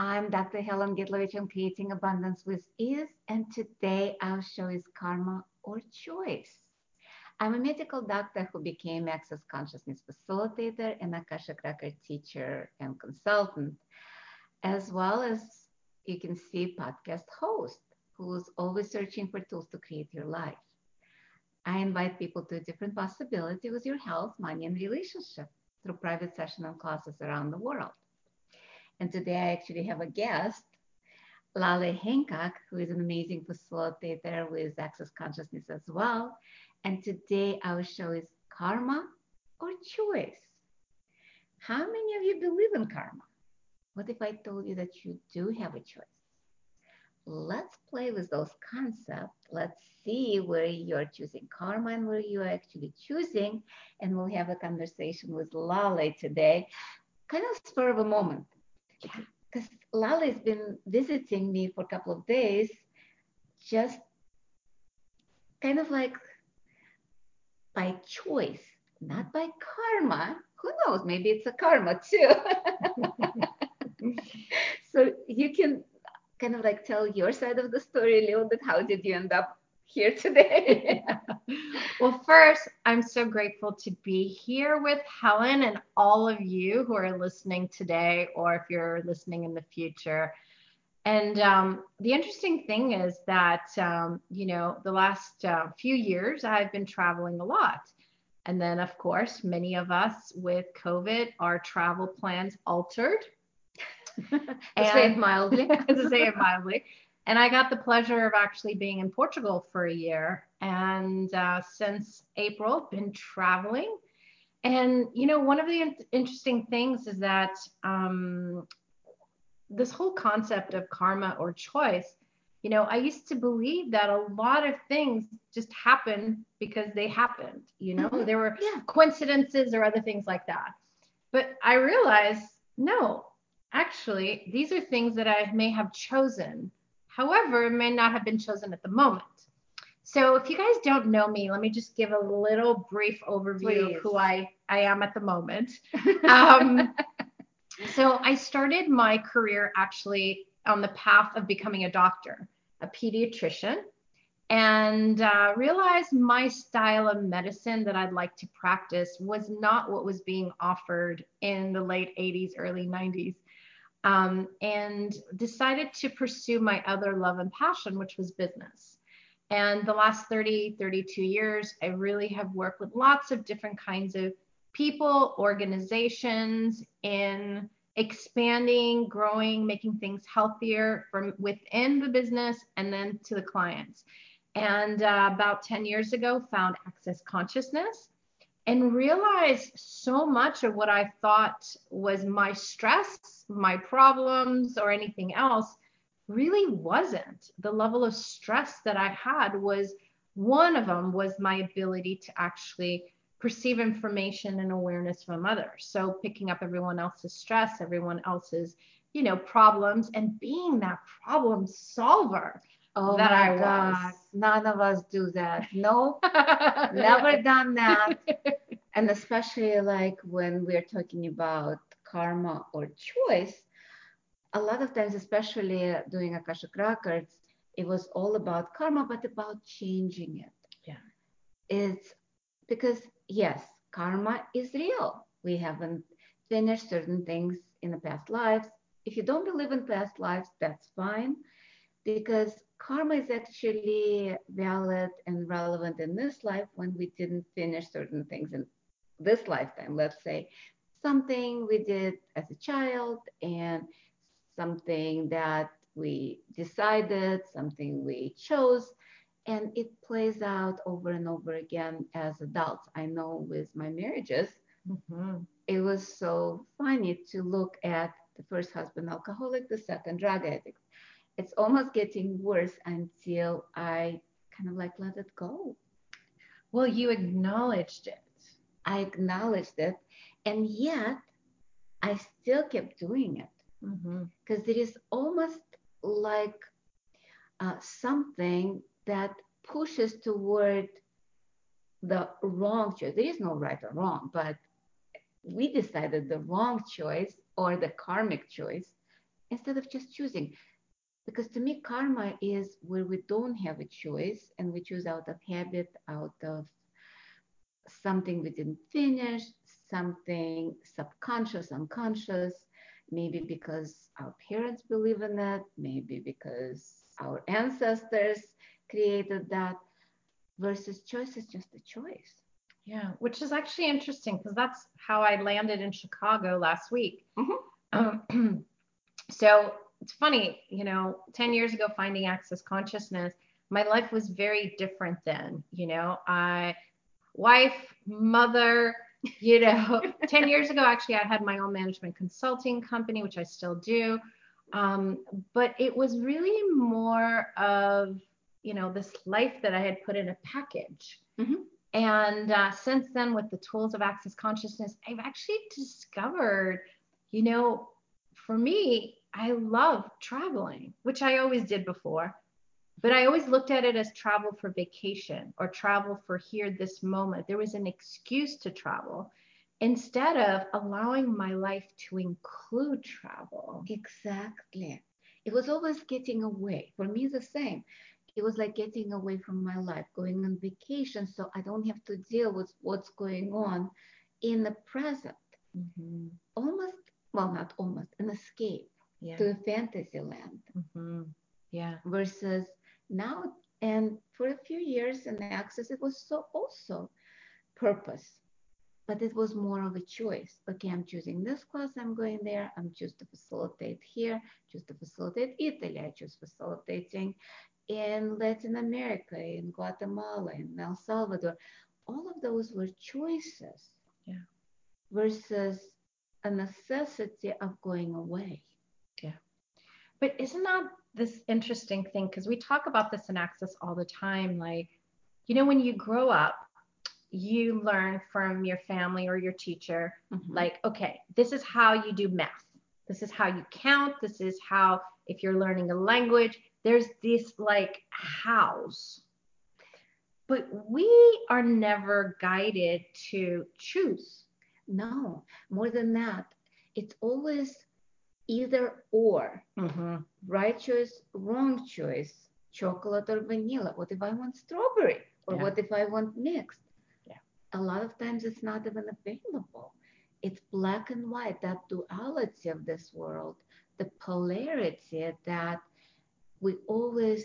I'm Dr. Helen Gitlovich. I'm creating abundance with ease, and today our show is karma or choice. I'm a medical doctor who became Access Consciousness facilitator and Akashic Record teacher and consultant, as well as you can see podcast host who's always searching for tools to create your life. I invite people to a different possibility with your health, money, and relationship through private session and classes around the world. And today I actually have a guest, Lale Hancock, who is an amazing facilitator with Access Consciousness as well. And today our show is Karma or Choice. How many of you believe in karma? What if I told you that you do have a choice? Let's play with those concepts. Let's see where you're choosing karma and where you're actually choosing. And we'll have a conversation with Lale today, kind of spur of a moment because Lali's been visiting me for a couple of days, just kind of like by choice, not by karma. Who knows? Maybe it's a karma too. so you can kind of like tell your side of the story a little bit. How did you end up here today. well, first, I'm so grateful to be here with Helen and all of you who are listening today, or if you're listening in the future. And um, the interesting thing is that, um, you know, the last uh, few years I've been traveling a lot. And then, of course, many of us with COVID, our travel plans altered. to say it mildly. to say it mildly and I got the pleasure of actually being in Portugal for a year. And uh, since April, been traveling. And you know, one of the in- interesting things is that um, this whole concept of karma or choice. You know, I used to believe that a lot of things just happen because they happened. You know, mm-hmm. there were yeah. coincidences or other things like that. But I realized, no, actually, these are things that I may have chosen However, it may not have been chosen at the moment. So if you guys don't know me, let me just give a little brief overview Please. of who I, I am at the moment. Um, so I started my career actually on the path of becoming a doctor, a pediatrician, and uh, realized my style of medicine that I'd like to practice was not what was being offered in the late 80s, early 90s um, and decided to pursue my other love and passion, which was business. And the last 30, 32 years, I really have worked with lots of different kinds of people, organizations in expanding, growing, making things healthier from within the business and then to the clients. And uh, about 10 years ago, found Access Consciousness and realized so much of what I thought was my stress, my problems, or anything else really wasn't. The level of stress that I had was one of them was my ability to actually perceive information and awareness from others. So picking up everyone else's stress, everyone else's, you know, problems and being that problem solver. Oh that my I God. Was. None of us do that. No, never done that. And especially like when we're talking about karma or choice, a lot of times, especially doing Akashic Records, it was all about karma, but about changing it. Yeah. It's because, yes, karma is real. We haven't finished certain things in the past lives. If you don't believe in past lives, that's fine because karma is actually valid and relevant in this life when we didn't finish certain things in this lifetime. Let's say something we did as a child and something that we decided, something we chose, and it plays out over and over again as adults. I know with my marriages, mm-hmm. it was so funny to look at The first husband, alcoholic, the second, drug addict. It's almost getting worse until I kind of like let it go. Well, you acknowledged it. I acknowledged it. And yet I still kept doing it because Mm-hmm. it is almost like uh, something that pushes toward the wrong choice. There is no right or wrong, but we decided the wrong choice or the karmic choice instead of just choosing. Because to me, karma is where we don't have a choice and we choose out of habit, out of something we didn't finish, something subconscious, unconscious, maybe because our parents believe in it, maybe because our ancestors created that, versus choice is just a choice. Yeah, which is actually interesting because that's how I landed in Chicago last week. Mhm. Um, so it's funny, you know, 10 years ago, finding access consciousness, my life was very different then. You know, I, wife, mother, you know, 10 years ago, actually, I had my own management consulting company, which I still do. Um, but it was really more of, you know, this life that I had put in a package. Mhm. And uh, since then, with the tools of access consciousness, I've actually discovered, you know, for me, I love traveling, which I always did before. But I always looked at it as travel for vacation or travel for here, this moment. There was an excuse to travel instead of allowing my life to include travel. Exactly. It was always getting away. For me, the same. It was like getting away from my life, going on vacation, so I don't have to deal with what's going on in the present. Mm-hmm. Almost, well, not almost, an escape Yeah. to a fantasy land Mm-hmm. Yeah. versus now. And for a few years in the Access, it was so also purpose, but it was more of a choice. Okay, I'm choosing this class, I'm going there, I'm choose to facilitate here, choose to facilitate Italy, I choose facilitating in Latin America, in Guatemala, in El Salvador. All of those were choices. Yeah. Versus a necessity of going away. But isn't that this interesting thing? Because we talk about this in Access all the time. Like, you know, when you grow up, you learn from your family or your teacher, Mhm. like, okay, this is how you do math. This is how you count. This is how, if you're learning a language, there's this like hows. But we are never guided to choose. no, more than that, it's always either or. Mm-hmm. right choice, wrong choice, chocolate or vanilla. What if I want strawberry? Or Yeah. what if I want mixed? Yeah. A lot of times it's not even available. It's black and white, that duality of this world, the polarity that we always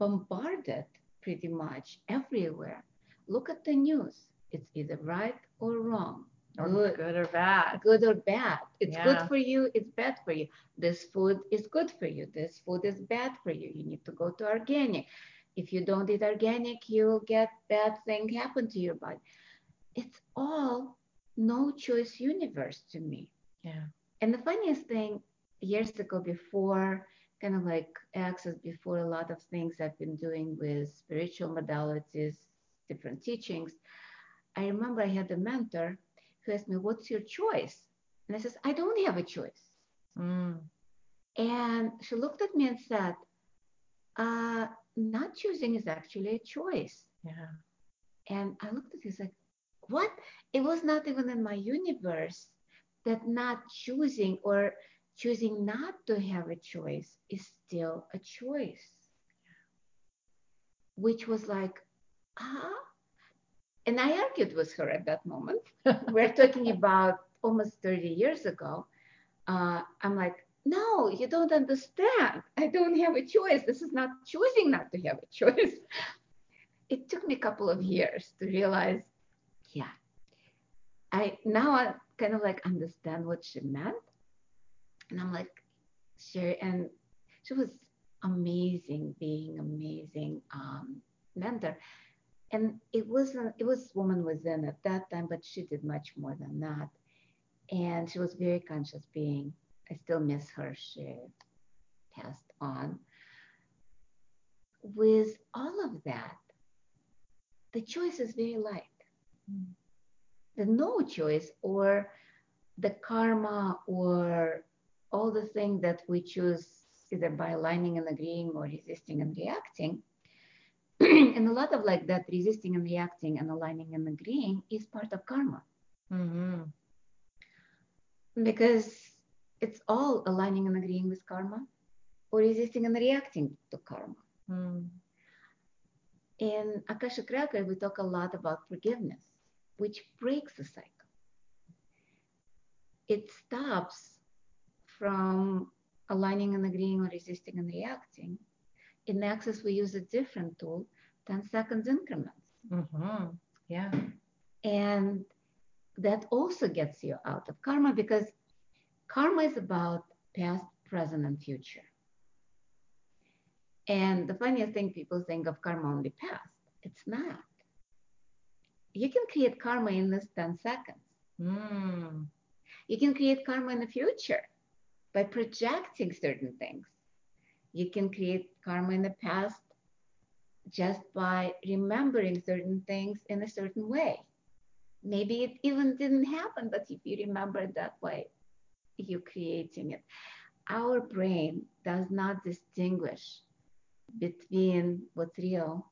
bombarded pretty much everywhere. Look at the news. It's either right or wrong. Or Good good or bad. good or bad. It's Yeah. good for you, it's bad for you. This food is good for you, this food is bad for you. You need to go to organic. If you don't eat organic, you'll get bad thing happen to your body. It's all no choice universe to me. Yeah. And the funniest thing, years ago before, kind of like access before a lot of things I've been doing with spiritual modalities, different teachings, I remember I had a mentor who asked me, What's your choice? And I says, I don't have a choice. Mm. And she looked at me and said, uh, Not choosing is actually a choice. Yeah. And I looked at this like, What? It was not even in my universe that not choosing or choosing not to have a choice is still a choice. Which was like, ah. And I argued with her at that moment. We're talking about almost 30 years ago. Uh, I'm like, no, you don't understand. I don't have a choice. This is not choosing not to have a choice. It took me a couple of years to realize, yeah, I now I kind of like understand what she meant. And I'm like, sure. And she was amazing, being amazing um, mentor. And it wasn't, it was woman within at that time, but she did much more than that. And she was very conscious being I still miss her. She passed on. With all of that, the choice is very light. Mm. The no choice or the karma or all the things that we choose either by aligning and agreeing or resisting and reacting. and a lot of like that resisting and reacting and aligning and agreeing is part of karma. Mm-hmm. Because it's all aligning and agreeing with karma or resisting and reacting to karma. Mm. In Akashic Record, we talk a lot about forgiveness, which breaks the cycle. It stops from aligning and agreeing or resisting and reacting. In Access, we use a different tool, 10 seconds increments. Mm-hmm. Yeah. And that also gets you out of karma because karma is about past, present, and future. And the funniest thing, people think of karma only past. It's not. You can create karma in this 10 seconds. Mm. You can create karma in the future by projecting certain things. You can create karma in the past just by remembering certain things in a certain way. Maybe it even didn't happen, but if you remember it that way, you're creating it. Our brain does not distinguish between what's real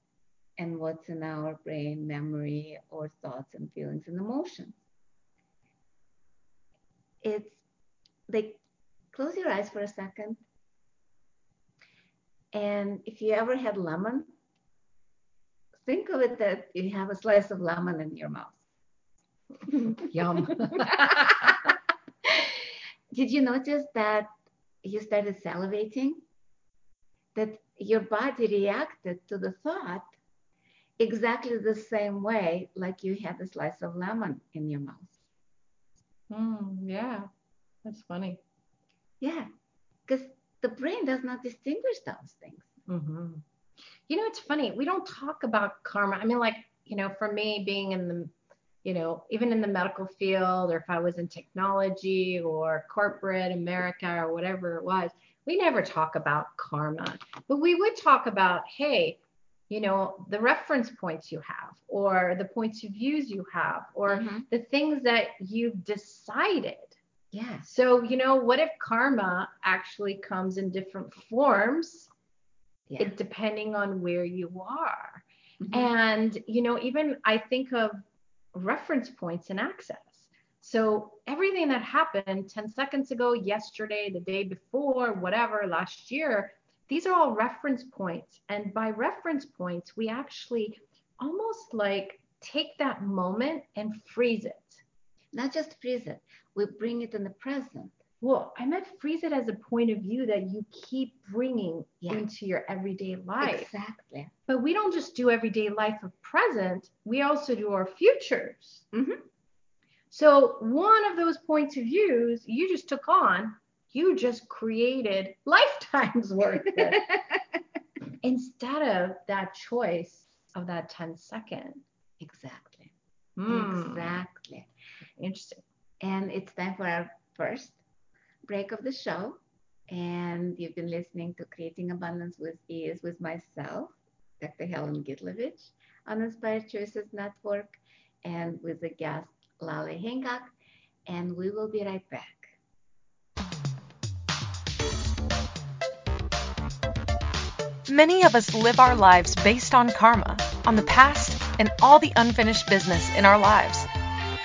and what's in our brain, memory, or thoughts and feelings and emotions. It's like close your eyes for a second. And if you ever had lemon, think of it that you have a slice of lemon in your mouth. Yum. Did you notice that you started salivating? That your body reacted to the thought exactly the same way like you had a slice of lemon in your mouth. Mm, yeah, that's funny. Yeah, because the brain does not distinguish those things. Mm-hmm. You know, it's funny. We don't talk about karma. I mean, like, you know, for me being in the, you know, even in the medical field, or if I was in technology or corporate America or whatever it was, we never talk about karma. But we would talk about, hey, you know, the reference points you have, or the points of views you have, or mm-hmm. the things that you've decided yeah. So, you know, what if karma actually comes in different forms, yeah. it, depending on where you are? Mm-hmm. And, you know, even I think of reference points and access. So everything that happened 10 seconds ago, yesterday, the day before, whatever, last year, these are all reference points. And by reference points, we actually almost like take that moment and freeze it. Not just freeze it, we bring it in the present. Well, I meant freeze it as a point of view that you keep bringing yeah. into your everyday life. Exactly. But we don't just do everyday life of present, we also do our futures. Mm-hmm. So, one of those points of views you just took on, you just created lifetimes worth instead of that choice of that 10 second. Exactly. Mm. Exactly. Interesting. And it's time for our first break of the show. And you've been listening to Creating Abundance with Ease with myself, Dr. Helen Gitlovich, on Inspired Choices Network, and with the guest Lali Hancock. And we will be right back. Many of us live our lives based on karma, on the past, and all the unfinished business in our lives.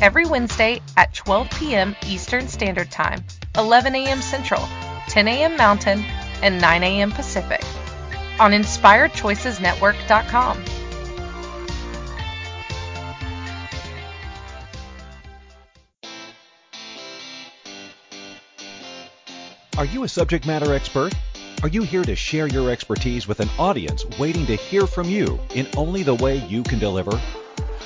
every Wednesday at 12 p.m. Eastern Standard Time, 11 a.m. Central, 10 a.m. Mountain, and 9 a.m. Pacific on InspiredChoicesNetwork.com. Are you a subject matter expert? Are you here to share your expertise with an audience waiting to hear from you in only the way you can deliver?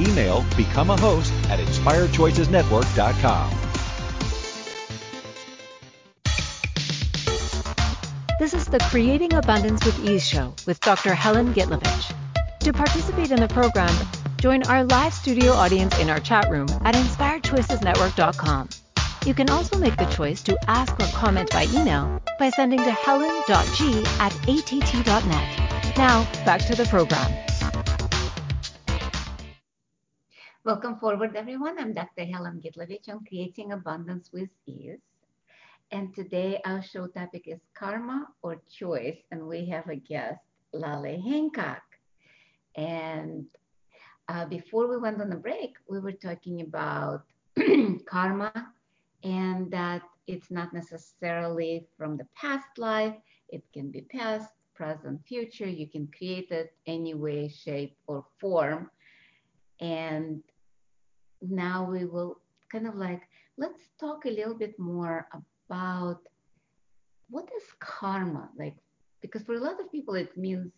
Email become a host at inspiredchoicesnetwork.com. This is the Creating Abundance with Ease show with Dr. Helen Gitlovich. To participate in the program, join our live studio audience in our chat room at inspiredchoicesnetwork.com. You can also make the choice to ask or comment by email by sending to helen.g at att.net. Now, back to the program. Welcome forward, everyone. I'm Dr. Helen Gitlovich on Creating Abundance with Ease. And today our show topic is karma or choice. And we have a guest, Lale Hancock. And uh, before we went on the break, we were talking about karma and that it's not necessarily from the past life. It can be past, present, future. You can create it any way, shape, or form. And now we will kind of like, let's talk a little bit more about what is karma like because for a lot of people it means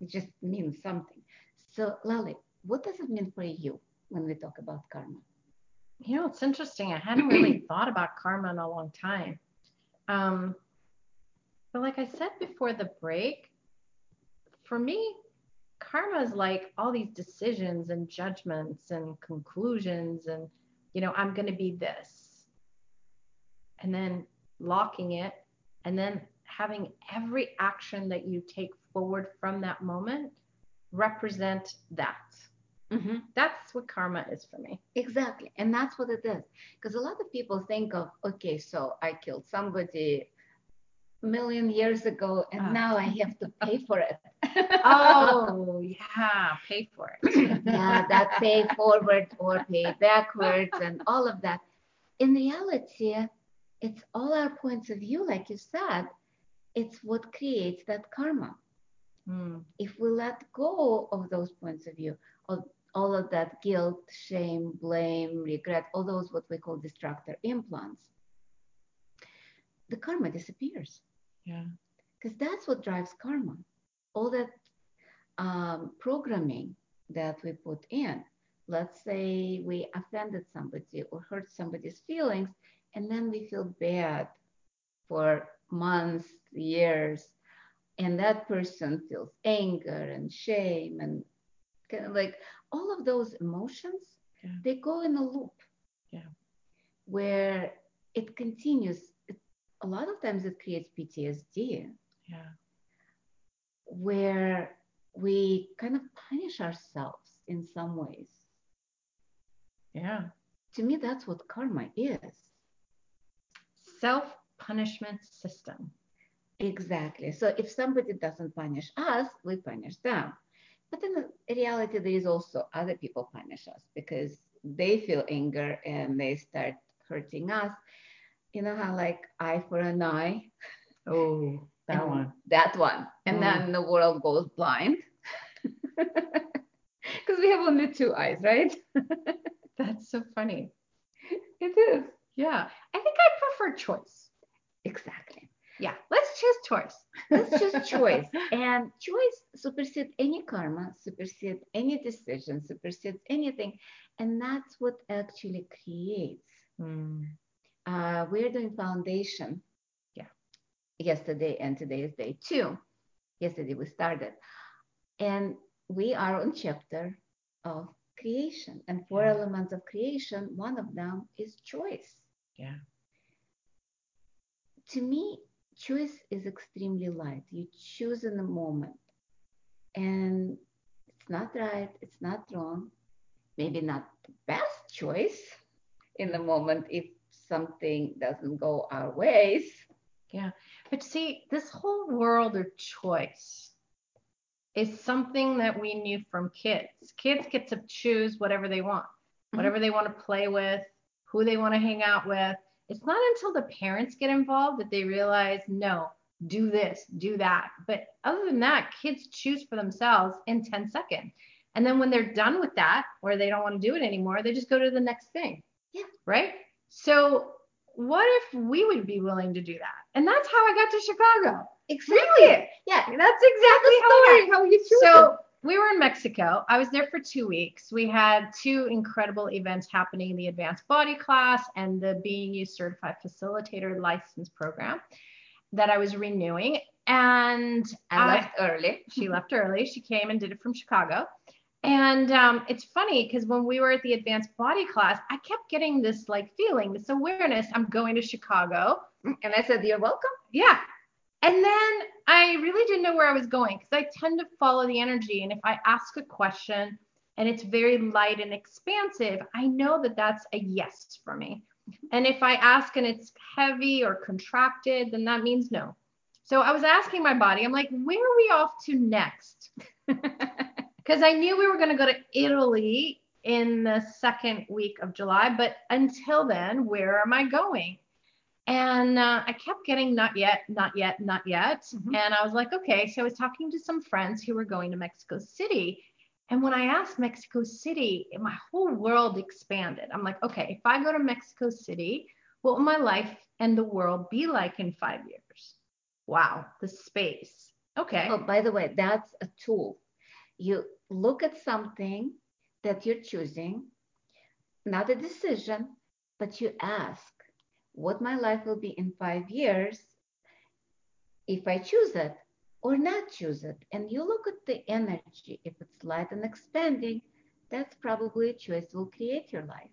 it just means something so lali what does it mean for you when we talk about karma you know, it's interesting. I hadn't really thought about karma in a long time. Um, but like I said before the break, for me, karma is like all these decisions and judgments and conclusions and you know i'm going to be this and then locking it and then having every action that you take forward from that moment represent that Mm-hmm. That's what karma is for me. Exactly. And that's what it is. Because a lot of people think of, okay, so I killed somebody million years ago and uh, now I have to pay for it. oh, yeah, pay for it. yeah, that pay forward or pay backwards and all of that. In reality, it's all our points of view, like you said. It's what creates that karma. Mm. If we let go of those points of view, of all of that guilt, shame, blame, regret, all those what we call distractor implants, the karma disappears. Yeah. Because that's what drives karma. All that um, programming that we put in. Let's say we offended somebody or hurt somebody's feelings, and then we feel bad for months, years, and that person feels anger and shame and kind of like all of those emotions yeah. they go in a loop yeah where it continues a lot of times it creates ptsd yeah. where we kind of punish ourselves in some ways. Yeah. To me that's what karma is. Self punishment system. Exactly. So if somebody doesn't punish us we punish them. But in reality, there is also other people punish us because they feel anger and they start hurting us. You know how like eye for an eye. Oh, that one. That one. And mm. then the world goes blind. Because we have only two eyes, right? That's so funny. It is. Yeah. I think I prefer choice. Exactly. Yeah, let's choose choice. let's choose choice. And choice supersedes any karma, supersedes any decision, supersedes anything. And that's what actually creates. Mm. Uh, we're doing foundation. Yeah. Yesterday and today is day two. Yesterday we started. And we are on chapter of creation. And four yeah. elements of creation, one of them is choice. Yeah. To me, choice is extremely light. You choose in the moment. And it's not right, it's not wrong, maybe not the best choice in the moment if something doesn't go our ways. Yeah. But see, this whole world of choice is something that we knew from kids. Kids get to choose whatever they want, mm-hmm. whatever they want to play with, who they want to hang out with. It's not until the parents get involved that they realize, no, do this, do that. But other than that, kids choose for themselves in 10 seconds. And then when they're done with that, or they don't want to do it anymore, they just go to the next thing. Yeah. Right? So what if we would be willing to do that? And that's how I got to Chicago. Exactly. Yeah, that's exactly how I how you So we were in Mexico. I was there for two weeks. We had two incredible events happening the advanced body class and the BU certified facilitator license program that I was renewing. And I left early. she left early. She came and did it from Chicago. And um, it's funny because when we were at the advanced body class, I kept getting this like feeling, this awareness. I'm going to Chicago. And I said, You're welcome. Yeah. And then I really didn't know where I was going because I tend to follow the energy. And if I ask a question and it's very light and expansive, I know that that's a yes for me. And if I ask and it's heavy or contracted, then that means no. So I was asking my body, I'm like, where are we off to next? Because I knew we were going to go to Italy in the second week of July, but until then, where am I going? And uh, I kept getting not yet, not yet, not yet. Mhm. And I was like, okay. So I was talking to some friends who were going to Mexico City. And when I asked Mexico City, my whole world expanded. I'm like, okay, if I go to Mexico City, what will my life and the world be like in five years? Wow, the space. Okay. Oh, by the way, that's a tool. You look at something that you're choosing, not a decision, but you ask what my life will be in five years if I choose it or not choose it. And you look at the energy. If it's light and expanding, that's probably a choice will create your life.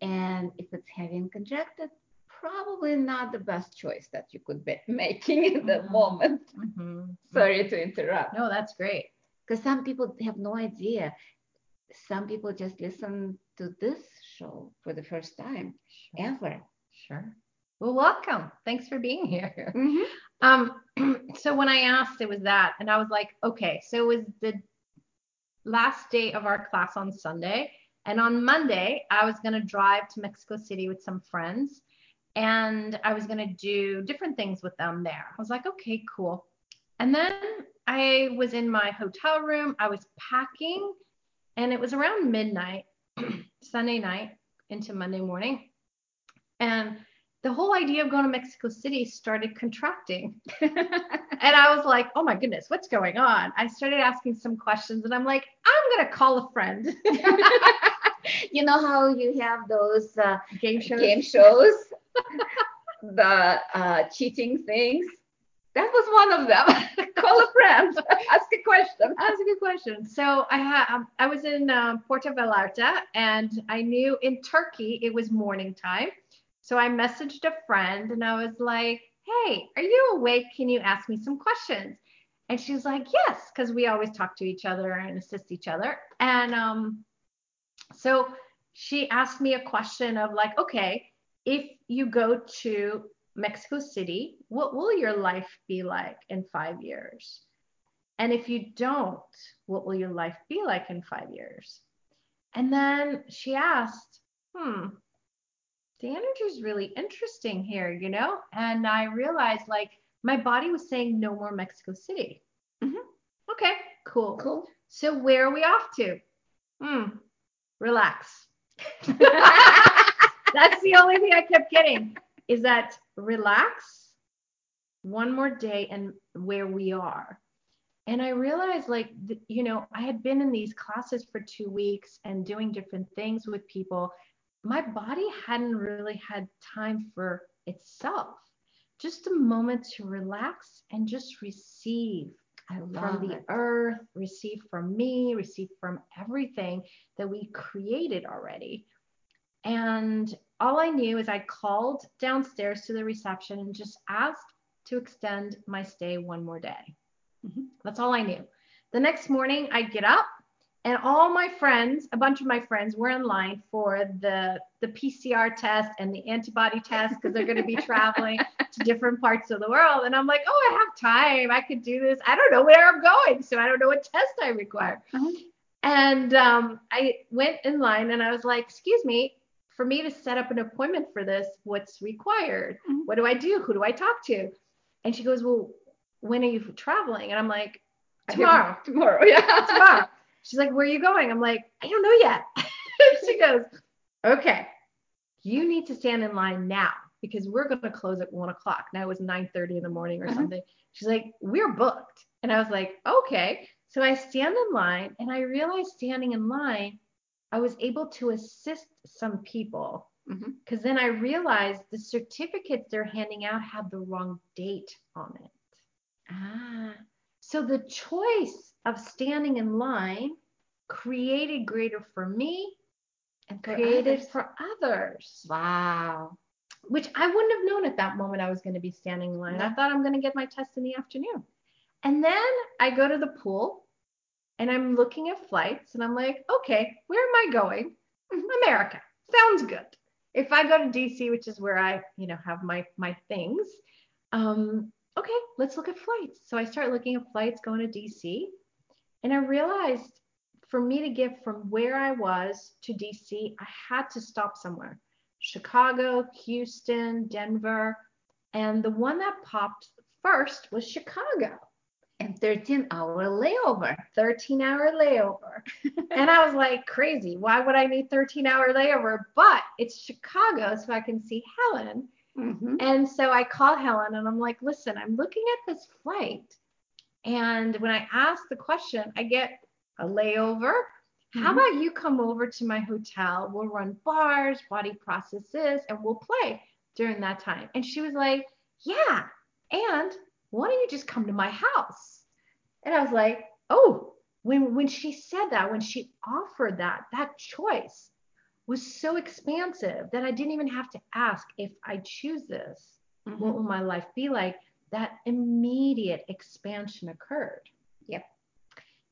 And if it's heavy and contracted, probably not the best choice that you could be making in the Mhm. moment. Mhm. Sorry to interrupt. No, that's great. Because some people have no idea. Some people just listen to this show for the first time ever. Sure. Well, welcome. Thanks for being here. Mhm. Um, so when I asked, it was that, and I was like, okay, so it was the last day of our class on Sunday, and on Monday I was gonna drive to Mexico City with some friends, and I was gonna do different things with them there. I was like, okay, cool. And then I was in my hotel room. I was packing, and it was around midnight, Sunday night into Monday morning, and the whole idea of going to Mexico City started contracting. And I was like, oh my goodness, what's going on? I started asking some questions and I'm like, I'm going to call a friend. you know how you have those uh, Game shows. game shows, the uh, cheating things? That was one of them. Call a friend, ask a question. Ask a good question. So I had um, I was in um, Puerto Vallarta and I knew in Turkey it was morning time. So I messaged a friend and I was like, "Hey, are you awake? Can you ask me some questions?" And she was like, "Yes," because we always talk to each other and assist each other. And um, so she asked me a question of like, "Okay, if you go to Mexico City, what will your life be like in five years?" And if you don't, what will your life be like in five years? And then she asked, hmm, the energy is really interesting here, you know? And I realized like my body was saying no more Mexico City. Mhm. Okay, cool. Cool. So where are we off to? Hmm, relax. That's the only thing I kept getting is that relax one more day and where we are. And I realized, like, you know, I had been in these classes for two weeks and doing different things with people. My body hadn't really had time for itself, just a moment to relax and just receive I from the it. earth, receive from me, receive from everything that we created already. And all I knew is I called downstairs to the reception and just asked to extend my stay one more day. Mhm. That's all I knew. The next morning, I'd get up and all my friends, a bunch of my friends, were in line for the the PCR test and the antibody test because they're going to be traveling to different parts of the world. And I'm like, oh, I have time. I could do this. I don't know where I'm going, so I don't know what test I require. Uh-huh. And um, I went in line and I was like, excuse me, for me to set up an appointment for this, what's required? Mhm. What do I do? Who do I talk to? And she goes, well, when are you traveling? And I'm like, tomorrow Tomorrow, yeah. tomorrow. She's like, where are you going? I'm like, I don't know yet. she goes, okay, you need to stand in line now because we're going to close at one o'clock. Now it was 9.30 in the morning or Uh-huh. something. She's like, we're booked. And I was like, okay. So I stand in line and I realized standing in line, I was able to assist some people because then I realized the certificates they're handing out had the wrong date on it. Ah, So the choice of standing in line created greater for me and for created others. for others, Wow. which I wouldn't have known at that moment I was going to be standing in line. I thought I'm going to get my test in the afternoon. And then I go to the pool and I'm looking at flights and I'm like, okay, where am I going? America. Sounds good. If I go to DC, which is where I, you know, have my my things, um, okay, let's look at flights. So I start looking at flights going to DC, and I realized for me to get from where I was to DC, I had to stop somewhere. Chicago, Houston, Denver, and the one that popped first was Chicago. And 13 hour layover. 13 hour layover. and I was like, crazy. Why would I need 13 hour layover? But it's Chicago, so I can see Helen. Mm-hmm. And so I call Helen and I'm like, listen, I'm looking at this flight. And when I ask the question, I get a layover. How Mhm. about you come over to my hotel? We'll run bars, body processes, and we'll play during that time. And she was like, yeah. And why don't you just come to my house? And I was like, oh, when when she said that, when she offered that, that choice was so expansive that I didn't even have to ask if I choose this, Mm-hmm. what will my life be like? That immediate expansion occurred. Yep.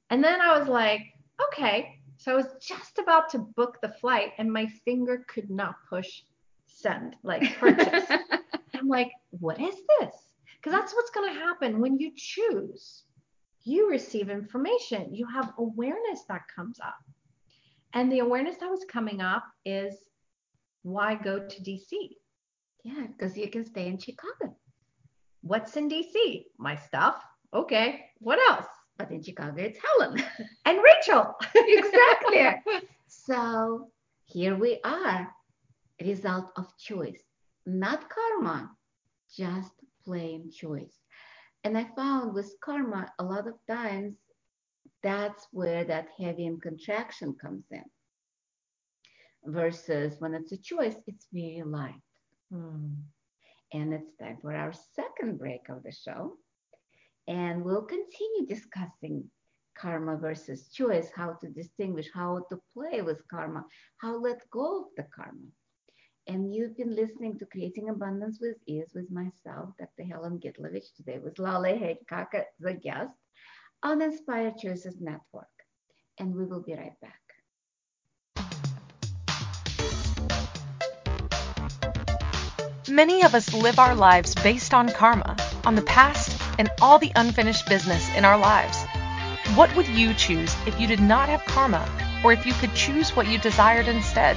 And then I was like, okay. So I was just about to book the flight and my finger could not push send, like purchase. I'm like, what is this? Because that's what's going to happen when you choose. You receive information, you have awareness that comes up. And the awareness that was coming up is why go to DC? yeah, because you can stay in Chicago. What's in DC? My stuff. Okay. What else? But in Chicago, it's Helen. And Rachel. exactly. so here we are. Result of choice, not karma, just plain choice. And I found with karma, a lot of times, that's where that heavy and contraction comes in. Versus when it's a choice, it's very light. Hmm. And it's time for our second break of the show. And we'll continue discussing karma versus choice, how to distinguish, how to play with karma, how let go of the karma. And you've been listening to Creating Abundance with Ease with myself, Dr. Helen Gitlovich, today with Lale Hancock as a guest on Inspired Choices Network. And we will be right back. Many of us live our lives based on karma, on the past, and all the unfinished business in our lives. What would you choose if you did not have karma, or if you could choose what you desired instead?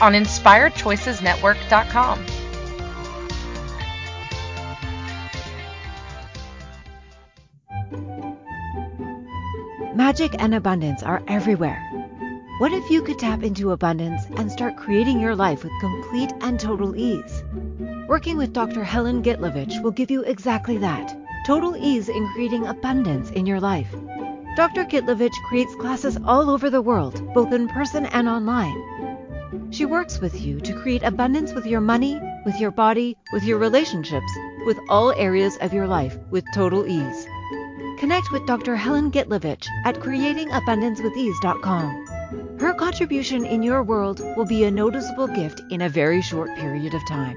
on InspiredChoicesNetwork.com. Magic and abundance are everywhere. What if you could tap into abundance and start creating your life with complete and total ease? Working with Dr. Helen Gitlovich will give you exactly that total ease in creating abundance in your life. Dr. Gitlovich creates classes all over the world, both in person and online. She works with you to create abundance with your money, with your body, with your relationships, with all areas of your life with total ease. Connect with Dr. Helen Gitlovich at creatingabundancewithease.com. Her contribution in your world will be a noticeable gift in a very short period of time.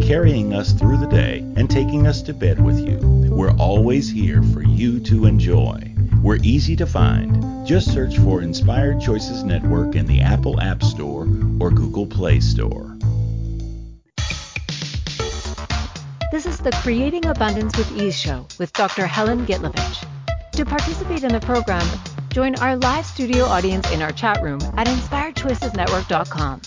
carrying us through the day, and taking us to bed with you, we're always here for you to enjoy. We're easy to find. Just search for Inspired Choices Network in the Apple App Store or Google Play Store. This is the Creating Abundance with Ease show with Dr. Helen Gitlovich. To participate in the program, join our live studio audience in our chat room at inspiredchoicesnetwork.com.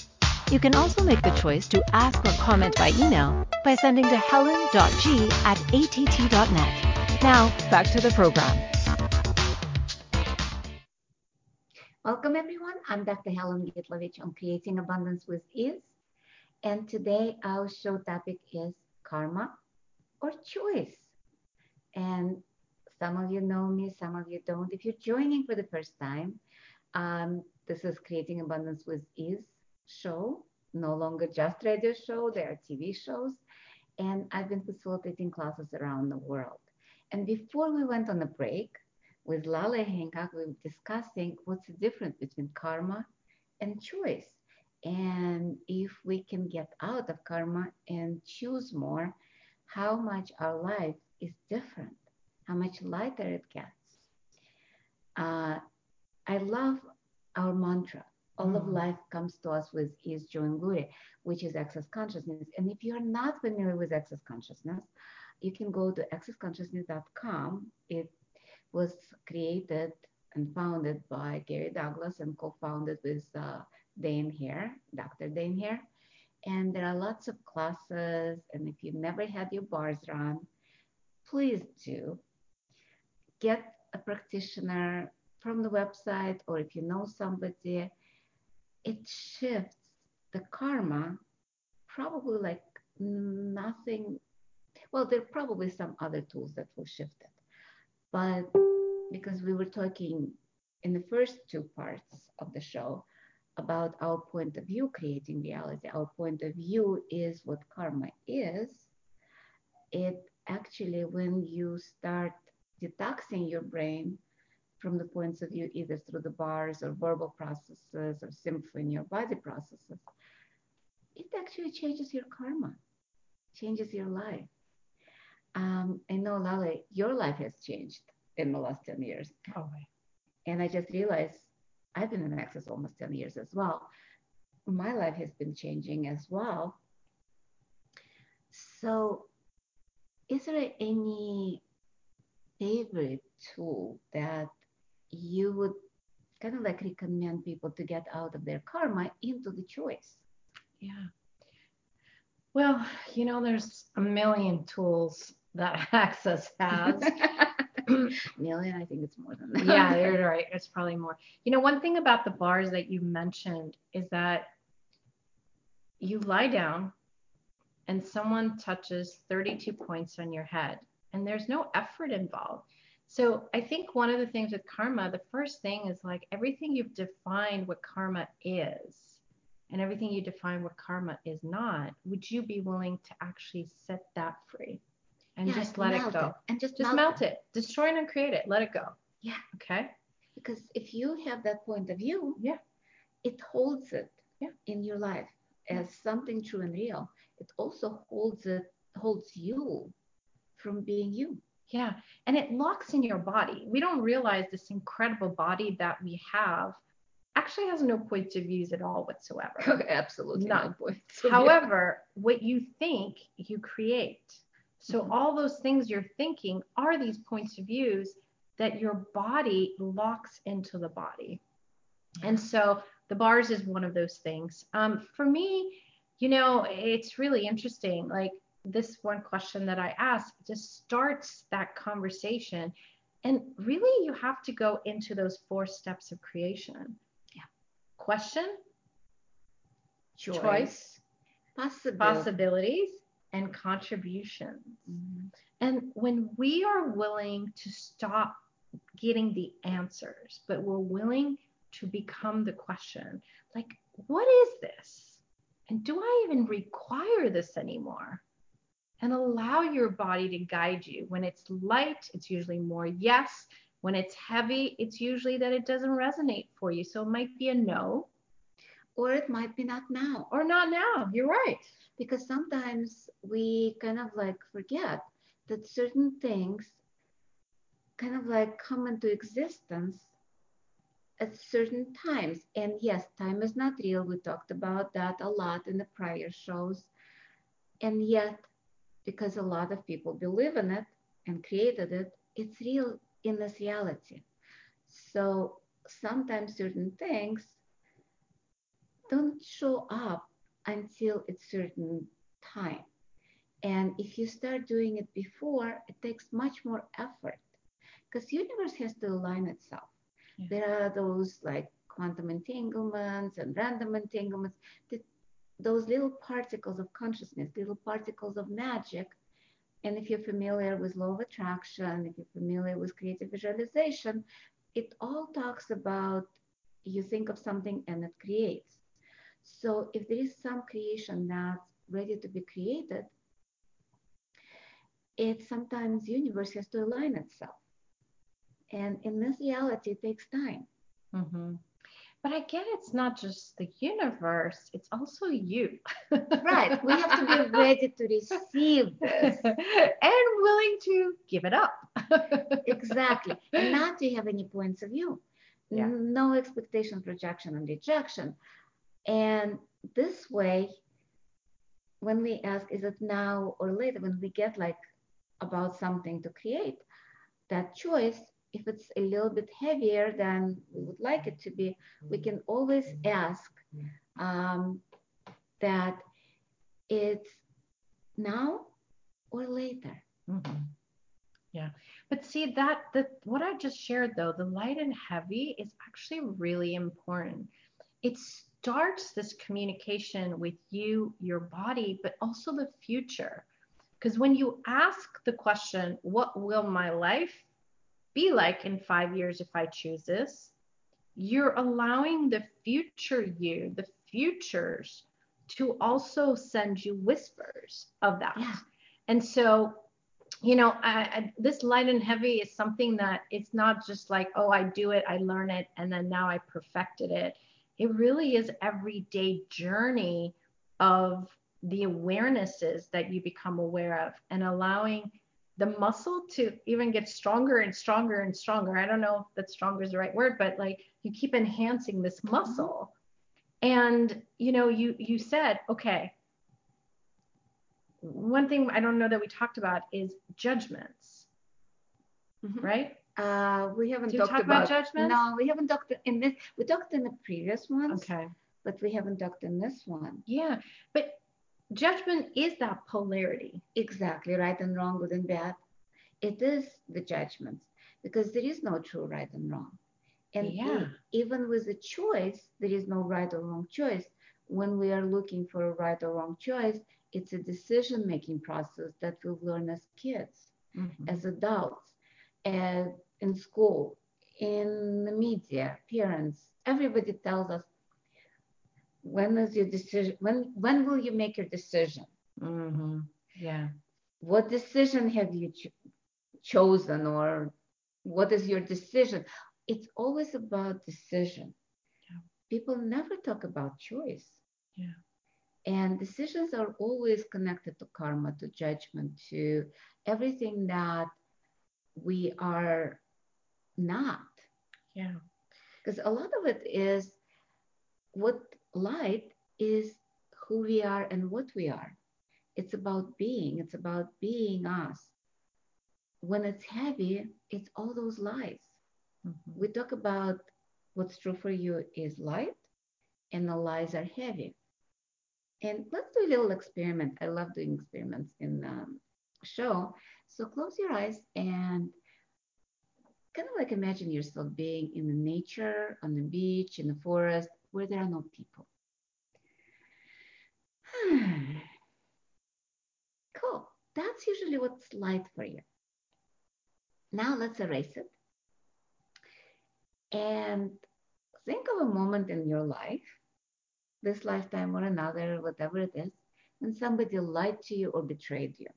You can also make the choice to ask or comment by email by sending to helen.g at att.net. Now, back to the program. Welcome, everyone. I'm Dr. Helen Gitlovich on Creating Abundance with Ease. And today our show topic is karma or choice. And some of you know me, some of you don't. If you're joining for the first time, um, this is Creating Abundance with Ease show, no longer just radio show, there are TV shows. And I've been facilitating classes around the world. And before we went on a break, with Lale Hancock, we were discussing what's the difference between karma and choice. And if we can get out of karma and choose more, how much our life is different, how much lighter it gets. Uh, I love our mantra. All of life comes to us with is glory, which is access consciousness. And if you are not familiar with access consciousness, you can go to accessconsciousness.com. It was created and founded by Gary Douglas and co-founded with uh, Dain Heer, Dr. Dain Heer. And there are lots of classes. And if you've never had your bars run, please do get a practitioner from the website, or if you know somebody, it shifts the karma probably like nothing. Well, there are probably some other tools that will shift it. But because we were talking in the first two parts of the show about our point of view creating reality, our point of view is what karma is. It actually, when you start detoxing your brain from the points of view, either through the bars or verbal processes or simply in your body processes, it actually changes your karma, changes your life um, I know, Lale, your life has changed in the last 10 years. Oh, and I just realized I've been in Access almost 10 years as well. My life has been changing as well. So, is there any favorite tool that you would kind of like recommend people to get out of their karma into the choice? Yeah. Well, you know, there's a million tools that Access has. Million, I think it's more than that. yeah, you're right. It's probably more. You know, one thing about the bars that you mentioned is that you lie down and someone touches 32 points on your head and there's no effort involved. So I think one of the things with karma, the first thing is like everything you've defined what karma is and everything you define what karma is not, would you be willing to actually set that free? and yeah, just let it go. It. And just, just melt, melt it. it. Destroy and uncreate it. Let it go. Yeah. Okay. Because if you have that point of view, yeah, it holds it yeah. in your life as something true and real. It also holds it holds you from being you. Yeah. And it locks in your body. We don't realize this incredible body that we have actually has no points of views at all whatsoever. Absolutely None. no points. However, what you think, you create. So mm-hmm. all those things you're thinking are these points of views that your body locks into the body. And so the bars is one of those things. Um, for me, you know, it's really interesting. Like this one question that I asked just starts that conversation. And really, you have to go into those four steps of creation. Yeah. Question, Choice, choice, possibility. possibilities, and contributions. Mhm. And when we are willing to stop getting the answers, but we're willing to become the question, like, what is this? And do I even require this anymore? And allow your body to guide you. When it's light, it's usually more yes. When it's heavy, it's usually that it doesn't resonate for you. So it might be a no Or it might be not now. or not now. You're right. because sometimes we kind of like forget that certain things kind of like come into existence at certain times. And yes, time is not real. We talked about that a lot in the prior shows. And yet, because a lot of people believe in it and created it, it's real in this reality. So sometimes certain things don't show up until a certain time. And if you start doing it before, it takes much more effort because universe has to align itself. Yeah. There are those like quantum entanglements and random entanglements, that, those little particles of consciousness, little particles of magic. And if you're familiar with law of attraction, if you're familiar with creative visualization, it all talks about you think of something and it creates. So if there is some creation that's ready to be created, it sometimes universe has to align itself. And in this reality, it takes time. Mm-hmm. But I get it's not just the universe, it's also you. Right. We have to be ready to receive this. and willing to give it up. Exactly. And not to have any points of view. Yeah. No expectation, projection, and rejection. And this way, when we ask, is it now or later, when we get like about something to create, that choice, if it's a little bit heavier than we would like it to be, we can always ask um, that it's now or later. Mhm. Yeah. But see that the what I just shared though, the light and heavy is actually really important. It starts this communication with you, your body, but also the future. Because when you ask the question, what will my life be like in five years if I choose this? You're allowing the future you, the futures, to also send you whispers of that. Yeah. And so, you know, I, I, this light and heavy is something that it's not just like, oh, I do it, I learn it, and then now I perfected it. It really is everyday journey of the awarenesses that you become aware of and allowing the muscle to even get stronger and stronger and stronger. I don't know if that stronger is the right word, but like you keep enhancing this muscle. And you know, you you said, okay, one thing I don't know that we talked about is judgments, Mhm. right? Uh, we haven't talked talk about judgments? No, we haven't talked in this. We talked in the previous ones, Okay. but we haven't talked in this one. Yeah. But judgment is that polarity. Exactly, right and wrong, good and bad. It is the judgments because there is no true right and wrong. And Yeah. even with a choice, there is no right or wrong choice. When we are looking for a right or wrong choice, it's a decision making process that we've learned as kids, Mhm. as adults, and in school, in the media, parents, everybody tells us when is your decision when when will you make your decision? Mhm. Yeah. what decision have you ch- chosen or what is your decision it's always about decision Yeah. people never talk about choice Yeah. and decisions are always connected to karma to judgment to everything that we are not Yeah. because a lot of it is what light is who we are and what we are it's about being it's about being us when it's heavy, it's all those lies. Mhm. We talk about what's true for you is light, and the lies are heavy. And let's do a little experiment. I love doing experiments in the show. So close your eyes and kind of like imagine yourself being in the nature, on the beach, in the forest, where there are no people. cool. That's usually what's light for you. Now let's erase it. And think of a moment in your life, this lifetime or another, whatever it is, when somebody lied to you or betrayed you.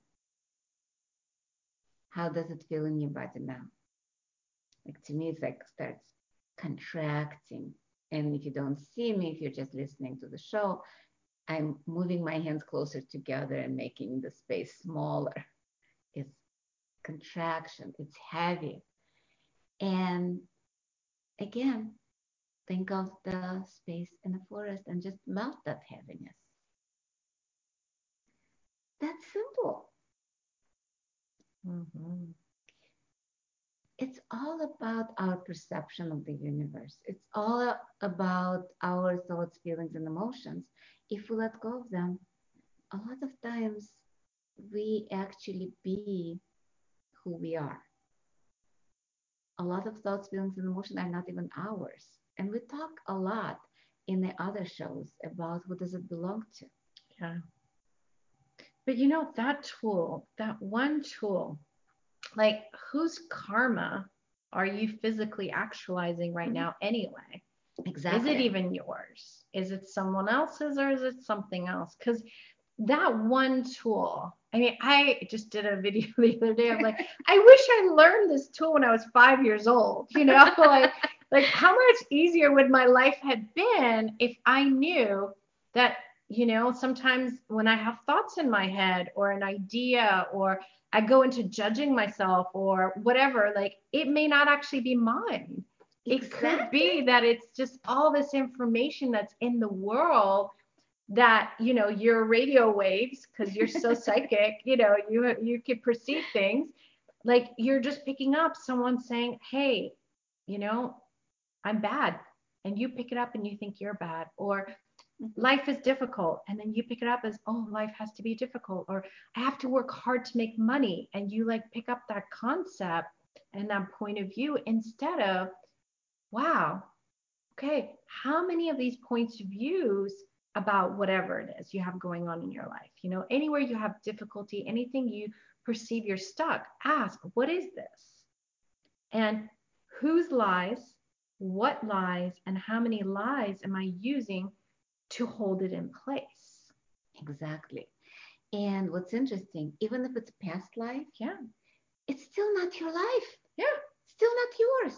How does it feel in your body now? Like to me, it's like starts contracting. And if you don't see me, if you're just listening to the show, I'm moving my hands closer together and making the space smaller. It's contraction, it's heavy. And again, think of the space in the forest and just melt that heaviness. That's simple. Mhm. It's all about our perception of the universe. It's all about our thoughts, feelings, and emotions. If we let go of them, a lot of times we actually be who we are. A lot of thoughts, feelings, and emotions are not even ours. And we talk a lot in the other shows about what does it belong to. Yeah. But you know, that tool, that one tool, like whose karma are you physically actualizing right Mhm. now anyway? Exactly. Is it even yours? Is it someone else's or is it something else? Because that one tool, I mean, I just did a video the other day. I'm like, I wish I learned this tool when I was five years old. You know, like, like how much easier would my life have been if I knew that, you know, sometimes when I have thoughts in my head or an idea or I go into judging myself or whatever, like it may not actually be mine. It could be that it's just all this information that's in the world that you know your radio waves because you're so psychic you know you you can perceive things. Like you're just picking up someone saying hey you know i'm bad and you pick it up and you think you're bad. Or Mm-hmm. life is difficult and then you pick it up as oh life has to be difficult or i have to work hard to make money and you like pick up that concept and that point of view instead of wow, okay, how many of these points of views about whatever it is you have going on in your life? You know, anywhere you have difficulty, anything you perceive you're stuck, ask, what is this? And whose lies, what lies, and how many lies am I using to hold it in place? Exactly. And what's interesting, even if it's past life, Yeah, it's still not your life. yeah, Still not yours.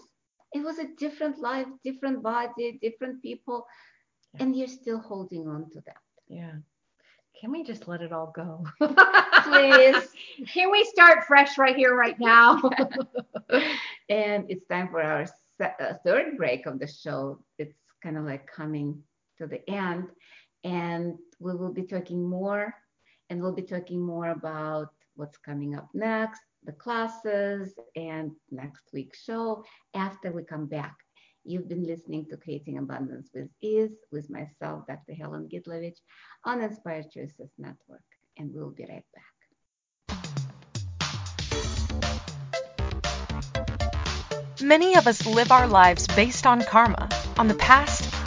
It was a different life, different body, different people, Yeah. and you're still holding on to that. yeah. Can we just let it all go? Please. Can we start fresh right here, right now? and it's time for our uh, third break of the show. It's kind of like coming to the end, and we will be talking more, and we'll be talking more about what's coming up next, the classes, and next week's show after we come back. You've been listening to Creating Abundance with Ease with myself, Dr. Helen Gitlovich, on Inspired Choices Network, and we'll be right back. Many of us live our lives based on karma, on the past,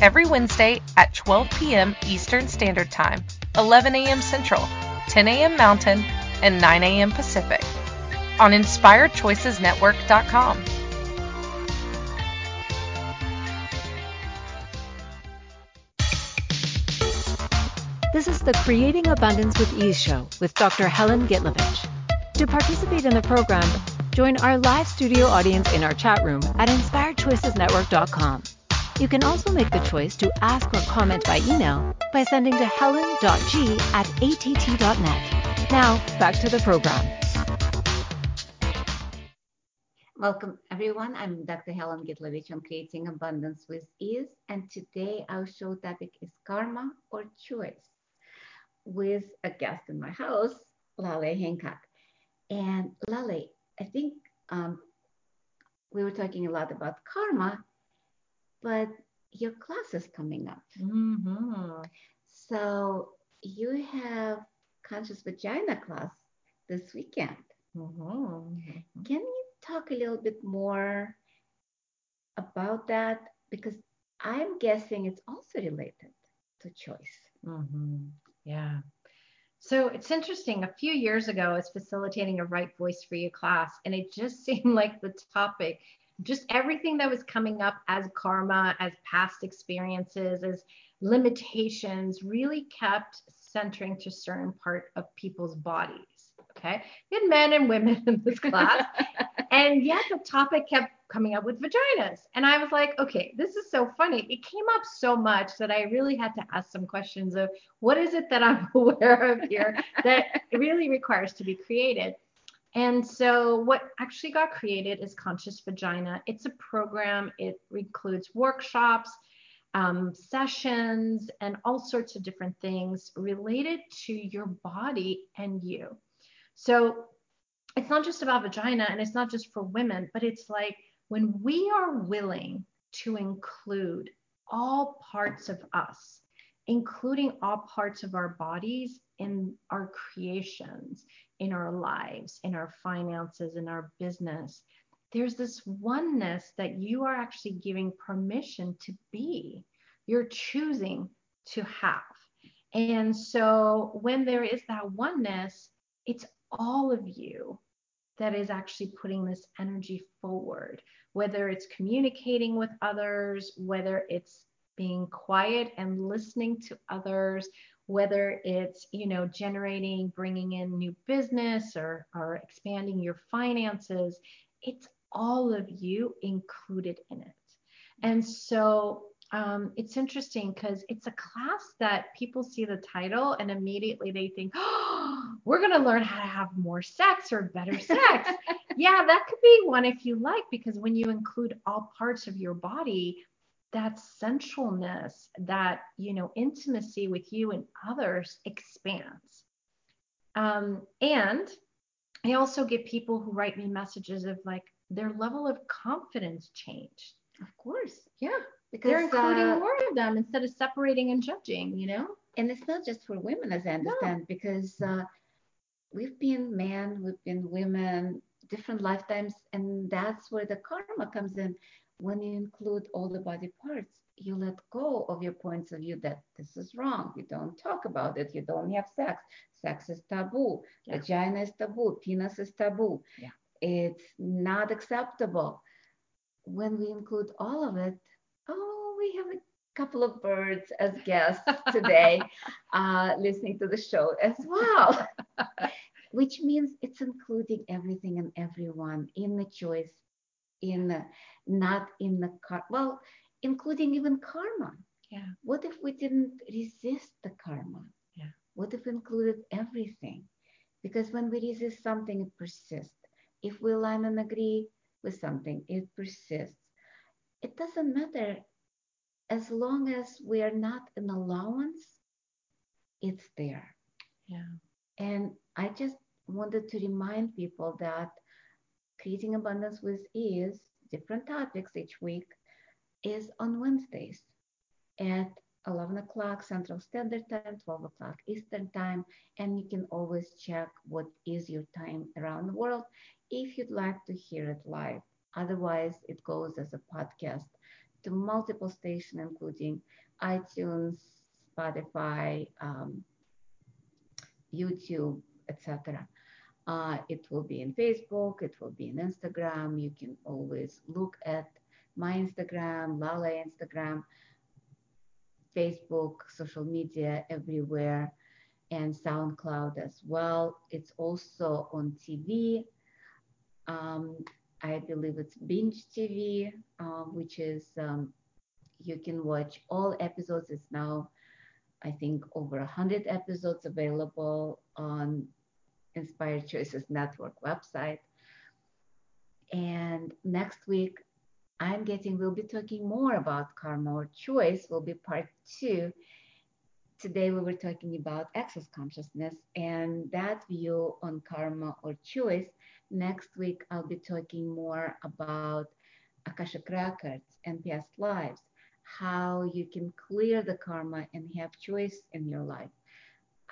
every Wednesday at 12 p.m. Eastern Standard Time, 11 a.m. Central, 10 a.m. Mountain, and 9 a.m. Pacific on InspiredChoicesNetwork.com. This is the Creating Abundance with Ease show with Dr. Helen Gitlovich. To participate in the program, join our live studio audience in our chat room at inspiredchoicesnetwork.com. You can also make the choice to ask or comment by email by sending to helen.g at att.net. Now, back to the program. Welcome, everyone. I'm Dr. Helen Gitlovich on Creating Abundance with Ease, and today our show topic is karma or choice with a guest in my house, Lale Hancock. And Lale, I think um, we were talking a lot about karma, but your class is coming up. Mm-hmm. So you have conscious vagina class this weekend. Mm-hmm. Can you talk a little bit more about that? Because I'm guessing it's also related to choice. Mm-hmm. Yeah. So it's interesting. A few years ago, I was facilitating a Right Voice for You class, and it just seemed like the topic, just everything that was coming up as karma, as past experiences, as limitations, really kept centering to certain part of people's bodies. Okay, we had men and women in this class, and yet the topic kept coming up with vaginas. And I was like, okay, this is so funny. It came up so much that I really had to ask some questions of what is it that I'm aware of here that really requires to be created. And so, what actually got created is Conscious Vagina. It's a program, it includes workshops, um, sessions, and all sorts of different things related to your body and you. So, it's not just about vagina and it's not just for women, but it's like when we are willing to include all parts of us, including all parts of our bodies in our creations, in our lives, in our finances, in our business, there's this oneness that you are actually giving permission to be. You're choosing to have. And so when there is that oneness, it's all of you that is actually putting this energy forward, whether it's communicating with others, whether it's being quiet and listening to others, whether it's, you know, generating, bringing in new business or, or expanding your finances, it's all of you included in it. And so um, it's interesting because it's a class that people see the title and immediately they think, oh, we're going to learn how to have more sex or better sex. yeah, that could be one if you like, because when you include all parts of your body, that centralness, that you know, intimacy with you and others expands. Um, and I also get people who write me messages of like their level of confidence changed. Of course. Yeah. Because They're including uh, more of them instead of separating and judging, you know? and it's not just for women, as I understand, because uh, we've been men, we've been women, different lifetimes, and that's where the karma comes in. When you include all the body parts, you let go of your points of view that this is wrong. You don't talk about it. You don't have sex. Sex is taboo. Yeah. Vagina is taboo. Penis is taboo. Yeah. It's not acceptable. When we include all of it, oh, we have a couple of birds as guests today uh, listening to the show as well, which means it's including everything and everyone in the choice, in the, not in the car, well, including even karma. Yeah. What if we didn't resist the karma? Yeah. What if we included everything? Because when we resist something, it persists. If we align and agree with something, it persists. It doesn't matter as long as we are not in allowance, it's there. Yeah. And I just wanted to remind people that creating abundance with ease, different topics each week, is on Wednesdays at 11 o'clock Central Standard Time, 12 o'clock Eastern Time, and you can always check what is your time around the world if you'd like to hear it live. Otherwise, it goes as a podcast to multiple stations, including iTunes, Spotify, um, YouTube, etc. Uh, it will be in Facebook, it will be in Instagram. You can always look at my Instagram, Lale Instagram, Facebook, social media, everywhere, and SoundCloud as well. It's also on TV. Um, I believe it's Binge TV, um, which is um, you can watch all episodes. It's now, I think, over 100 episodes available on Inspired Choices Network website. And next week, I'm getting, we'll be talking more about karma or choice, will be part two. Today, we were talking about access consciousness and that view on karma or choice. Next week, I'll be talking more about Akashic records and past lives, how you can clear the karma and have choice in your life,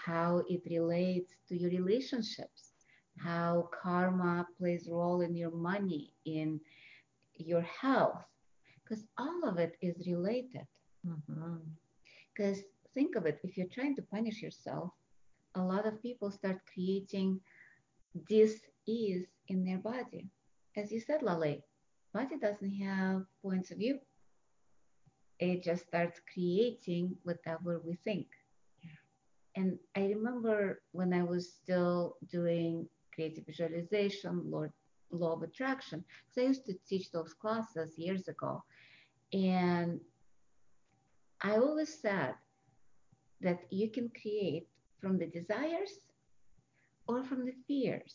how it relates to your relationships, how karma plays a role in your money, in your health, because all of it is related. Because mm-hmm. think of it, if you're trying to punish yourself, a lot of people start creating dis-ease in their body. As you said, Lale, body doesn't have points of view. It just starts creating whatever we think. And I remember when I was still doing creative visualization, Lord law of attraction. So I used to teach those classes years ago. And I always said that you can create from the desires or from the fears.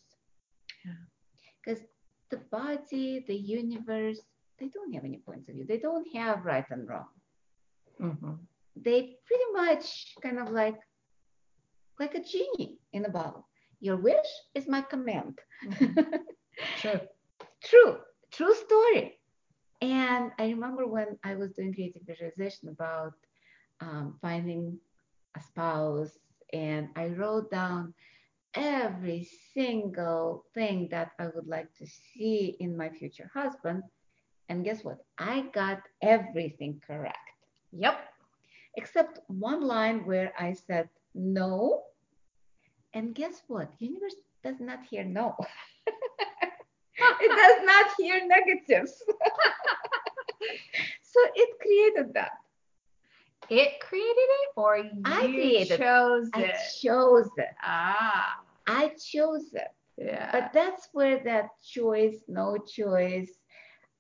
Because yeah. the body, the universe, they don't have any points of view. They don't have right and wrong. Mm-hmm. They pretty much kind of like like a genie in a bottle. Your wish is my command. Mm-hmm. True. True. True story. And I remember when I was doing creative visualization about um, finding a spouse, and I wrote down every single thing that I would like to see in my future husband. And guess what? I got everything correct. Yep. Except one line where I said no. And guess what? Universe does not hear no. it does not hear negatives. so it created that. It created it, or you I created chose it? I chose it. Ah. I chose it. Yeah. But that's where that choice, no choice,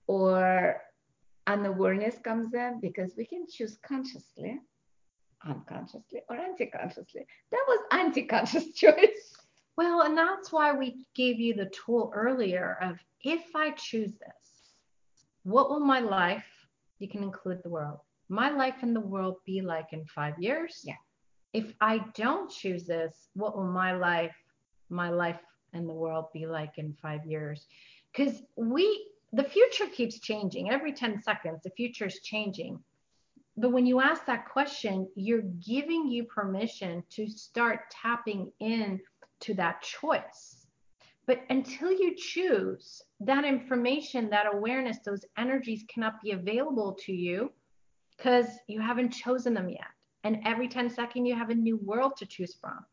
or unawareness comes in because we can choose consciously, unconsciously, or anti-consciously. That was anti-conscious choice. Well, and that's why we gave you the tool earlier of if I choose this, what will my life, you can include the world, my life in the world be like in five years? Yeah. If I don't choose this, what will my life, my life in the world be like in five years? Because we, the future keeps changing. Every 10 seconds, the future is changing. But when you ask that question, you're giving you permission to start tapping in to that choice. But until you choose, that information, that awareness, those energies cannot be available to you because you haven't chosen them yet. And every 10 seconds, you have a new world to choose from.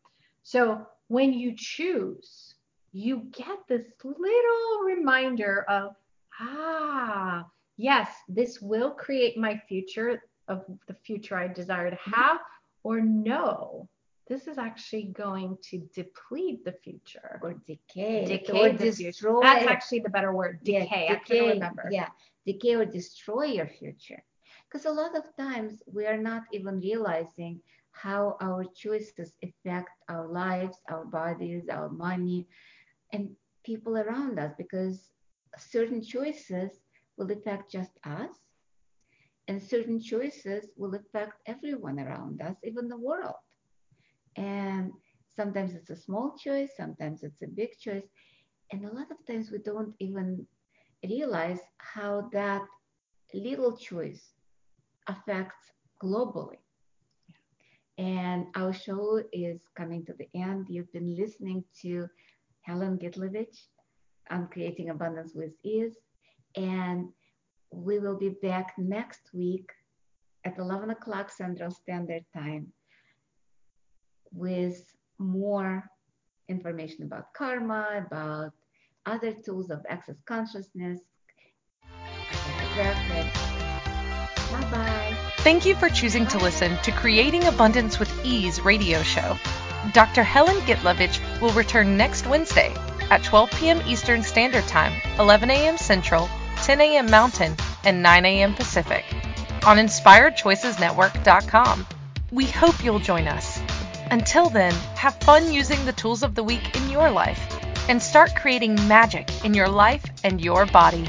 So when you choose, you get this little reminder of, ah, yes, this will create my future of the future I desire to mm-hmm. have, or no, this is actually going to deplete the future or decay, decay or destroy. That's actually the better word, decay. Yeah, decay, I remember. Yeah, decay or destroy your future. Because a lot of times we are not even realizing how our choices affect our lives, our bodies, our money, and people around us. Because certain choices will affect just us, and certain choices will affect everyone around us, even the world. And sometimes it's a small choice, sometimes it's a big choice. And a lot of times we don't even realize how that little choice affects globally. And our show is coming to the end. You've been listening to Helen Gitlovich on Creating Abundance with Ease. And we will be back next week at 11 o'clock Central Standard Time with more information about karma, about other tools of access consciousness. Bye bye. Thank you for choosing to listen to Creating Abundance with Ease radio show. Dr. Helen Gitlovich will return next Wednesday at 12 p.m. Eastern Standard Time, 11 a.m. Central, 10 a.m. Mountain, and 9 a.m. Pacific on InspiredChoicesNetwork.com. We hope you'll join us. Until then, have fun using the tools of the week in your life and start creating magic in your life and your body.